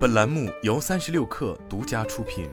本栏目由三十六氪独家出品。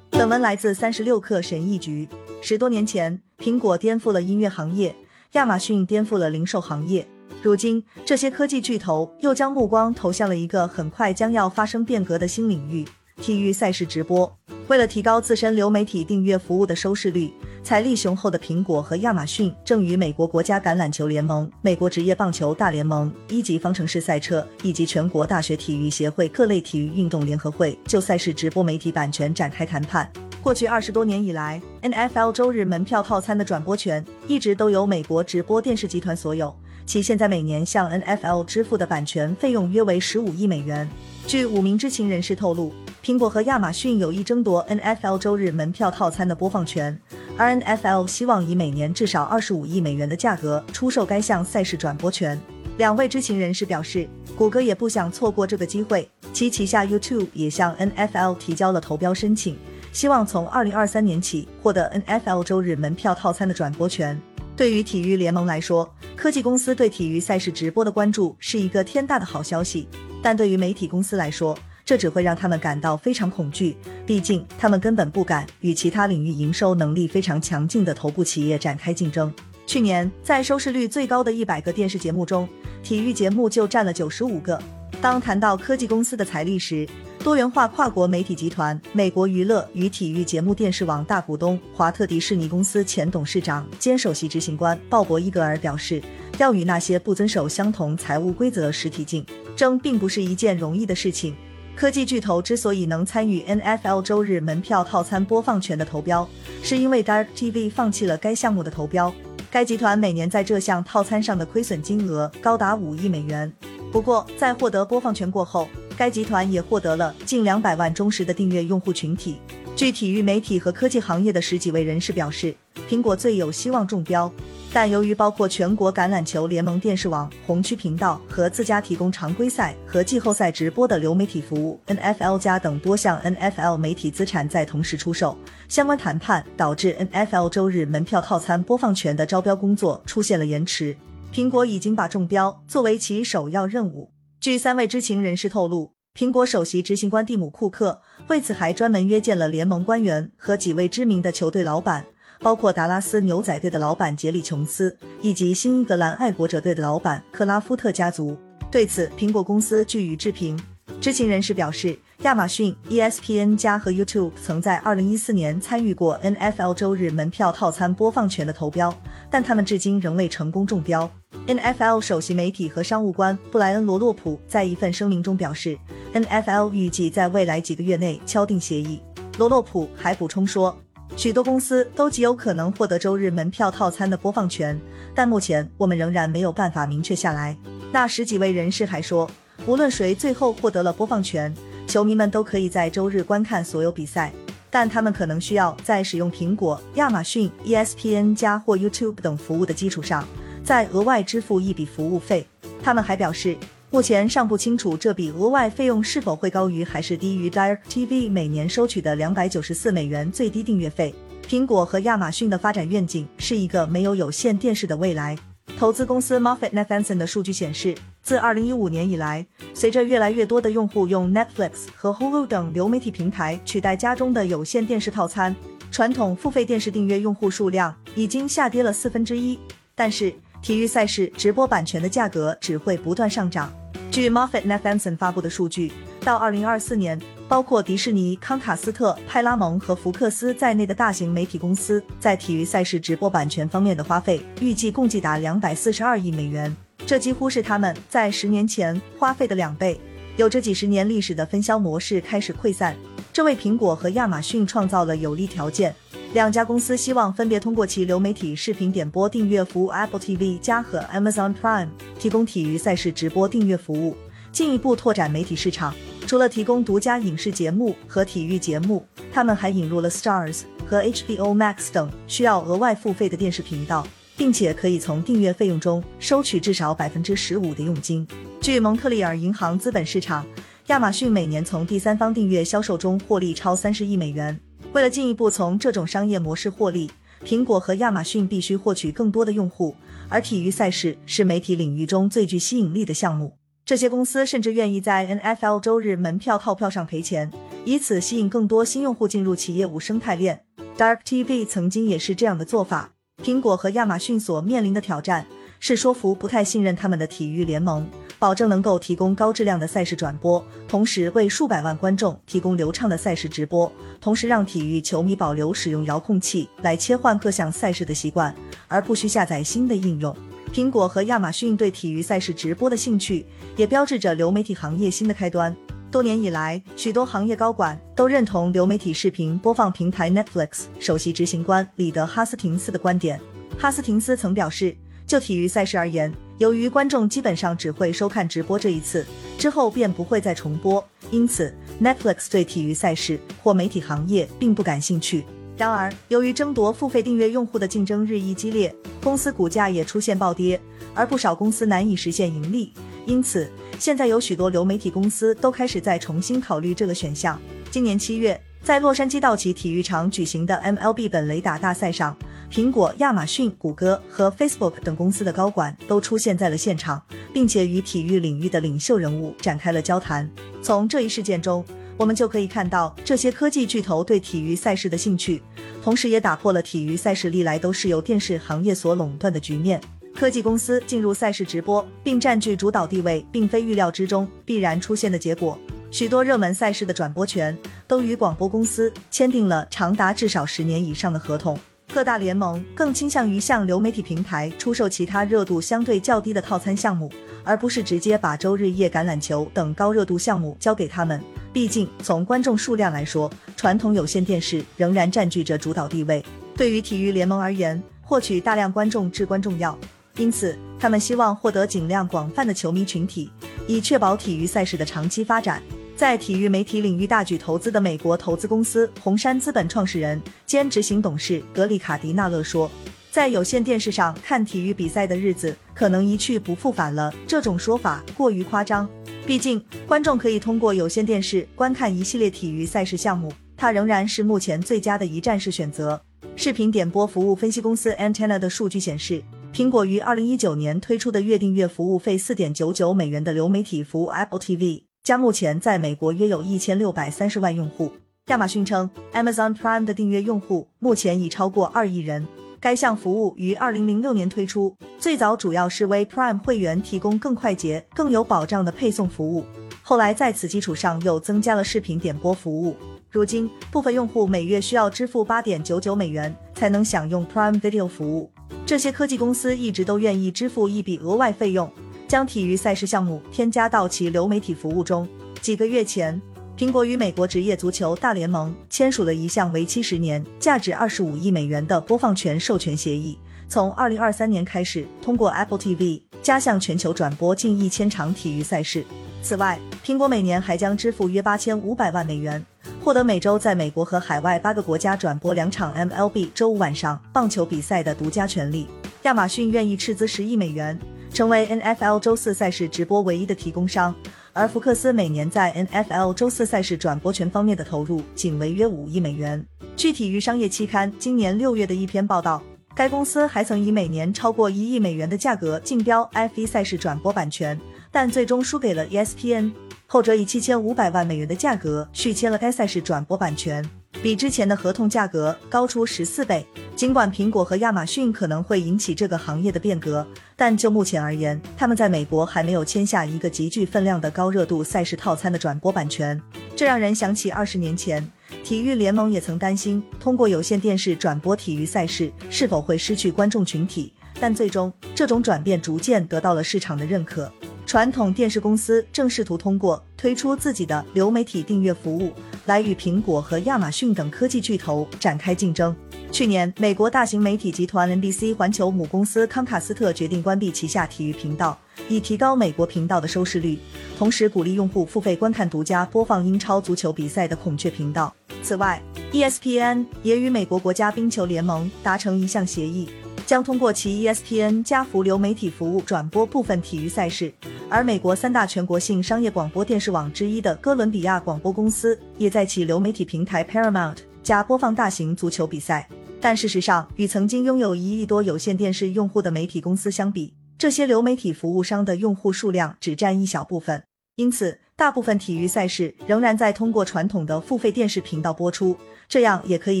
本文来自三十六氪神译局。十多年前，苹果颠覆了音乐行业，亚马逊颠覆了零售行业。如今，这些科技巨头又将目光投向了一个很快将要发生变革的新领域——体育赛事直播。为了提高自身流媒体订阅服务的收视率，财力雄厚的苹果和亚马逊正与美国国家橄榄球联盟、美国职业棒球大联盟、一级方程式赛车以及全国大学体育协会各类体育运动联合会就赛事直播媒体版权展开谈判。过去二十多年以来，NFL 周日门票套餐的转播权一直都由美国直播电视集团所有，其现在每年向 NFL 支付的版权费用约为十五亿美元。据五名知情人士透露。苹果和亚马逊有意争夺 NFL 周日门票套餐的播放权，而 NFL 希望以每年至少二十五亿美元的价格出售该项赛事转播权。两位知情人士表示，谷歌也不想错过这个机会，其旗下 YouTube 也向 NFL 提交了投标申请，希望从二零二三年起获得 NFL 周日门票套餐的转播权。对于体育联盟来说，科技公司对体育赛事直播的关注是一个天大的好消息，但对于媒体公司来说，这只会让他们感到非常恐惧，毕竟他们根本不敢与其他领域营收能力非常强劲的头部企业展开竞争。去年，在收视率最高的一百个电视节目中，体育节目就占了九十五个。当谈到科技公司的财力时，多元化跨国媒体集团美国娱乐与体育节目电视网大股东华特迪士尼公司前董事长兼首席执行官鲍勃伊格尔表示，要与那些不遵守相同财务规则实体竞争，并不是一件容易的事情。科技巨头之所以能参与 NFL 周日门票套餐播放权的投标，是因为 Dark TV 放弃了该项目的投标。该集团每年在这项套餐上的亏损金额高达五亿美元。不过，在获得播放权过后，该集团也获得了近两百万忠实的订阅用户群体。据体育媒体和科技行业的十几位人士表示，苹果最有希望中标。但由于包括全国橄榄球联盟电视网、红区频道和自家提供常规赛和季后赛直播的流媒体服务 NFL 加等多项 NFL 媒体资产在同时出售，相关谈判导致 NFL 周日门票套餐播放权的招标工作出现了延迟。苹果已经把中标作为其首要任务。据三位知情人士透露，苹果首席执行官蒂姆·库克为此还专门约见了联盟官员和几位知名的球队老板。包括达拉斯牛仔队的老板杰里琼斯，以及新英格兰爱国者队的老板克拉夫特家族。对此，苹果公司据以置评。知情人士表示，亚马逊、ESPN 加和 YouTube 曾在2014年参与过 NFL 周日门票套餐播放权的投标，但他们至今仍未成功中标。NFL 首席媒体和商务官布莱恩·罗洛普在一份声明中表示，NFL 预计在未来几个月内敲定协议。罗洛普还补充说。许多公司都极有可能获得周日门票套餐的播放权，但目前我们仍然没有办法明确下来。那十几位人士还说，无论谁最后获得了播放权，球迷们都可以在周日观看所有比赛，但他们可能需要在使用苹果、亚马逊、ESPN 加或 YouTube 等服务的基础上，再额外支付一笔服务费。他们还表示。目前尚不清楚这笔额外费用是否会高于还是低于 DirecTV 每年收取的两百九十四美元最低订阅费。苹果和亚马逊的发展愿景是一个没有有线电视的未来。投资公司 MoffettNathanson 的数据显示，自二零一五年以来，随着越来越多的用户用 Netflix 和 Hulu 等流媒体平台取代家中的有线电视套餐，传统付费电视订阅用户数量已经下跌了四分之一。但是，体育赛事直播版权的价格只会不断上涨。据 MoffettNathanson 发布的数据，到2024年，包括迪士尼、康卡斯特、派拉蒙和福克斯在内的大型媒体公司在体育赛事直播版权方面的花费，预计共计达242亿美元，这几乎是他们在十年前花费的两倍。有着几十年历史的分销模式开始溃散，这为苹果和亚马逊创造了有利条件。两家公司希望分别通过其流媒体视频点播订阅服务 Apple TV 加和 Amazon Prime 提供体育赛事直播订阅服务，进一步拓展媒体市场。除了提供独家影视节目和体育节目，他们还引入了 Stars 和 HBO Max 等需要额外付费的电视频道，并且可以从订阅费用中收取至少百分之十五的佣金。据蒙特利尔银行资本市场，亚马逊每年从第三方订阅销售中获利超三十亿美元。为了进一步从这种商业模式获利，苹果和亚马逊必须获取更多的用户，而体育赛事是媒体领域中最具吸引力的项目。这些公司甚至愿意在 NFL 周日门票套票上赔钱，以此吸引更多新用户进入其业务生态链。Dark TV 曾经也是这样的做法。苹果和亚马逊所面临的挑战是说服不太信任他们的体育联盟，保证能够提供高质量的赛事转播，同时为数百万观众提供流畅的赛事直播，同时让体育球迷保留使用遥控器来切换各项赛事的习惯，而不需下载新的应用。苹果和亚马逊对体育赛事直播的兴趣，也标志着流媒体行业新的开端。多年以来，许多行业高管都认同流媒体视频播放平台 Netflix 首席执行官里德·哈斯廷斯的观点。哈斯廷斯曾表示，就体育赛事而言，由于观众基本上只会收看直播这一次，之后便不会再重播，因此 Netflix 对体育赛事或媒体行业并不感兴趣。然而，由于争夺付费订阅用户的竞争日益激烈，公司股价也出现暴跌，而不少公司难以实现盈利。因此，现在有许多流媒体公司都开始在重新考虑这个选项。今年七月，在洛杉矶道奇体育场举行的 MLB 本垒打大赛上，苹果、亚马逊、谷歌和 Facebook 等公司的高管都出现在了现场，并且与体育领域的领袖人物展开了交谈。从这一事件中，我们就可以看到这些科技巨头对体育赛事的兴趣，同时也打破了体育赛事历来都是由电视行业所垄断的局面。科技公司进入赛事直播并占据主导地位，并非预料之中必然出现的结果。许多热门赛事的转播权都与广播公司签订了长达至少十年以上的合同。各大联盟更倾向于向流媒体平台出售其他热度相对较低的套餐项目，而不是直接把周日夜橄榄球等高热度项目交给他们。毕竟，从观众数量来说，传统有线电视仍然占据着主导地位。对于体育联盟而言，获取大量观众至关重要，因此他们希望获得尽量广泛的球迷群体，以确保体育赛事的长期发展。在体育媒体领域大举投资的美国投资公司红杉资本创始人兼执行董事格里卡迪纳勒说：“在有线电视上看体育比赛的日子可能一去不复返了。”这种说法过于夸张。毕竟，观众可以通过有线电视观看一系列体育赛事项目，它仍然是目前最佳的一站式选择。视频点播服务分析公司 Antenna 的数据显示，苹果于二零一九年推出的月订阅服务费四点九九美元的流媒体服务 Apple TV，加目前在美国约有一千六百三十万用户。亚马逊称，Amazon Prime 的订阅用户目前已超过二亿人。该项服务于二零零六年推出，最早主要是为 Prime 会员提供更快捷、更有保障的配送服务。后来在此基础上又增加了视频点播服务。如今，部分用户每月需要支付八点九九美元才能享用 Prime Video 服务。这些科技公司一直都愿意支付一笔额外费用，将体育赛事项目添加到其流媒体服务中。几个月前。苹果与美国职业足球大联盟签署了一项为期十年、价值二十五亿美元的播放权授权协议，从二零二三年开始，通过 Apple TV 加向全球转播近一千场体育赛事。此外，苹果每年还将支付约八千五百万美元，获得每周在美国和海外八个国家转播两场 MLB 周五晚上棒球比赛的独家权利。亚马逊愿意斥资十亿美元，成为 NFL 周四赛事直播唯一的提供商。而福克斯每年在 NFL 周四赛事转播权方面的投入仅为约五亿美元。据体育商业期刊今年六月的一篇报道，该公司还曾以每年超过一亿美元的价格竞标 F1 赛事转播版权，但最终输给了 ESPN，后者以七千五百万美元的价格续签了该赛事转播版权。比之前的合同价格高出十四倍。尽管苹果和亚马逊可能会引起这个行业的变革，但就目前而言，他们在美国还没有签下一个极具分量的高热度赛事套餐的转播版权。这让人想起二十年前，体育联盟也曾担心通过有线电视转播体育赛事是否会失去观众群体，但最终这种转变逐渐得到了市场的认可。传统电视公司正试图通过推出自己的流媒体订阅服务，来与苹果和亚马逊等科技巨头展开竞争。去年，美国大型媒体集团 NBC 环球母公司康卡斯特决定关闭旗下体育频道，以提高美国频道的收视率，同时鼓励用户付费观看独家播放英超足球比赛的孔雀频道。此外，ESPN 也与美国国家冰球联盟达成一项协议。将通过其 ESPN 加福流媒体服务转播部分体育赛事，而美国三大全国性商业广播电视网之一的哥伦比亚广播公司也在其流媒体平台 Paramount 加播放大型足球比赛。但事实上，与曾经拥有一亿多有线电视用户的媒体公司相比，这些流媒体服务商的用户数量只占一小部分。因此，大部分体育赛事仍然在通过传统的付费电视频道播出，这样也可以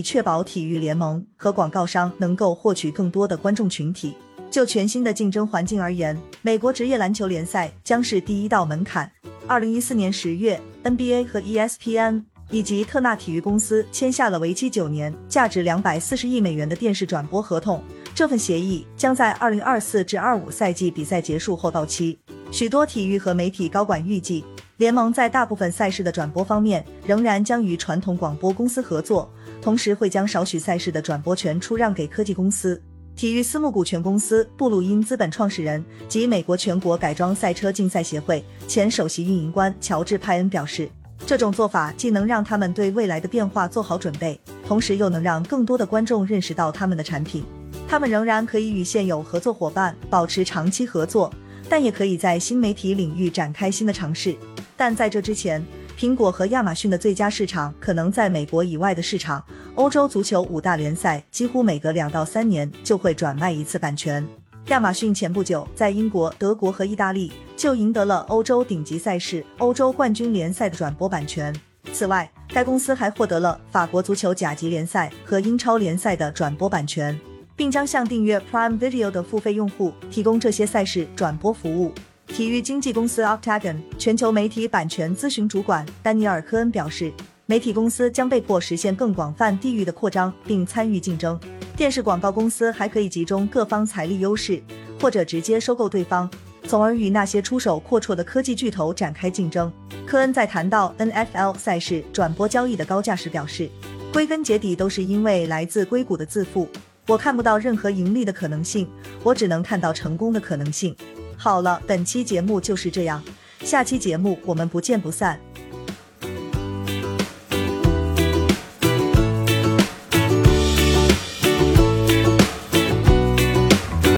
确保体育联盟和广告商能够获取更多的观众群体。就全新的竞争环境而言，美国职业篮球联赛将是第一道门槛。二零一四年十月，NBA 和 ESPN 以及特纳体育公司签下了为期九年、价值两百四十亿美元的电视转播合同。这份协议将在二零二四至二五赛季比赛结束后到期。许多体育和媒体高管预计，联盟在大部分赛事的转播方面仍然将与传统广播公司合作，同时会将少许赛事的转播权出让给科技公司。体育私募股权公司布鲁因资本创始人及美国全国改装赛车竞赛协会前首席运营官乔治·派恩表示，这种做法既能让他们对未来的变化做好准备，同时又能让更多的观众认识到他们的产品。他们仍然可以与现有合作伙伴保持长期合作。但也可以在新媒体领域展开新的尝试。但在这之前，苹果和亚马逊的最佳市场可能在美国以外的市场。欧洲足球五大联赛几乎每隔两到三年就会转卖一次版权。亚马逊前不久在英国、德国和意大利就赢得了欧洲顶级赛事欧洲冠军联赛的转播版权。此外，该公司还获得了法国足球甲级联赛和英超联赛的转播版权。并将向订阅 Prime Video 的付费用户提供这些赛事转播服务。体育经纪公司 Octagon 全球媒体版权咨询主管丹尼尔·科恩表示，媒体公司将被迫实现更广泛地域的扩张，并参与竞争。电视广告公司还可以集中各方财力优势，或者直接收购对方，从而与那些出手阔绰的科技巨头展开竞争。科恩在谈到 NFL 赛事转播交易的高价时表示，归根结底都是因为来自硅谷的自负。我看不到任何盈利的可能性，我只能看到成功的可能性。好了，本期节目就是这样，下期节目我们不见不散。